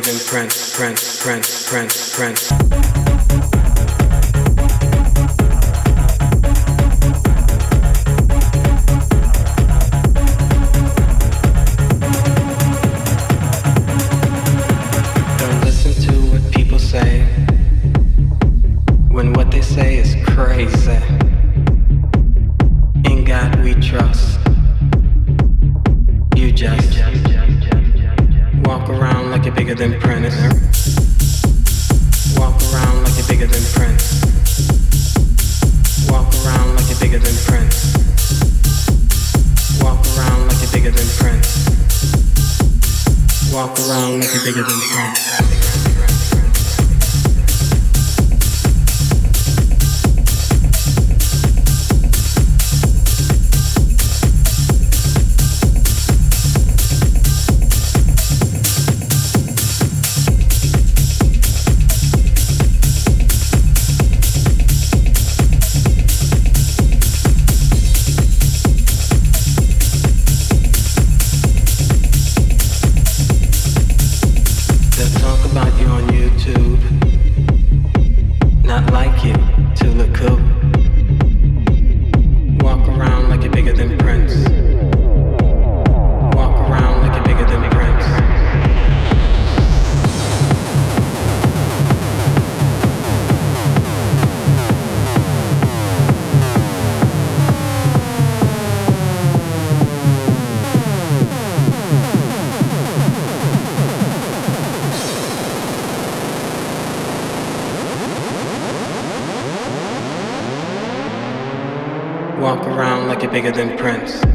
than Prince, Prince, Prince, Prince, Prince. Prince.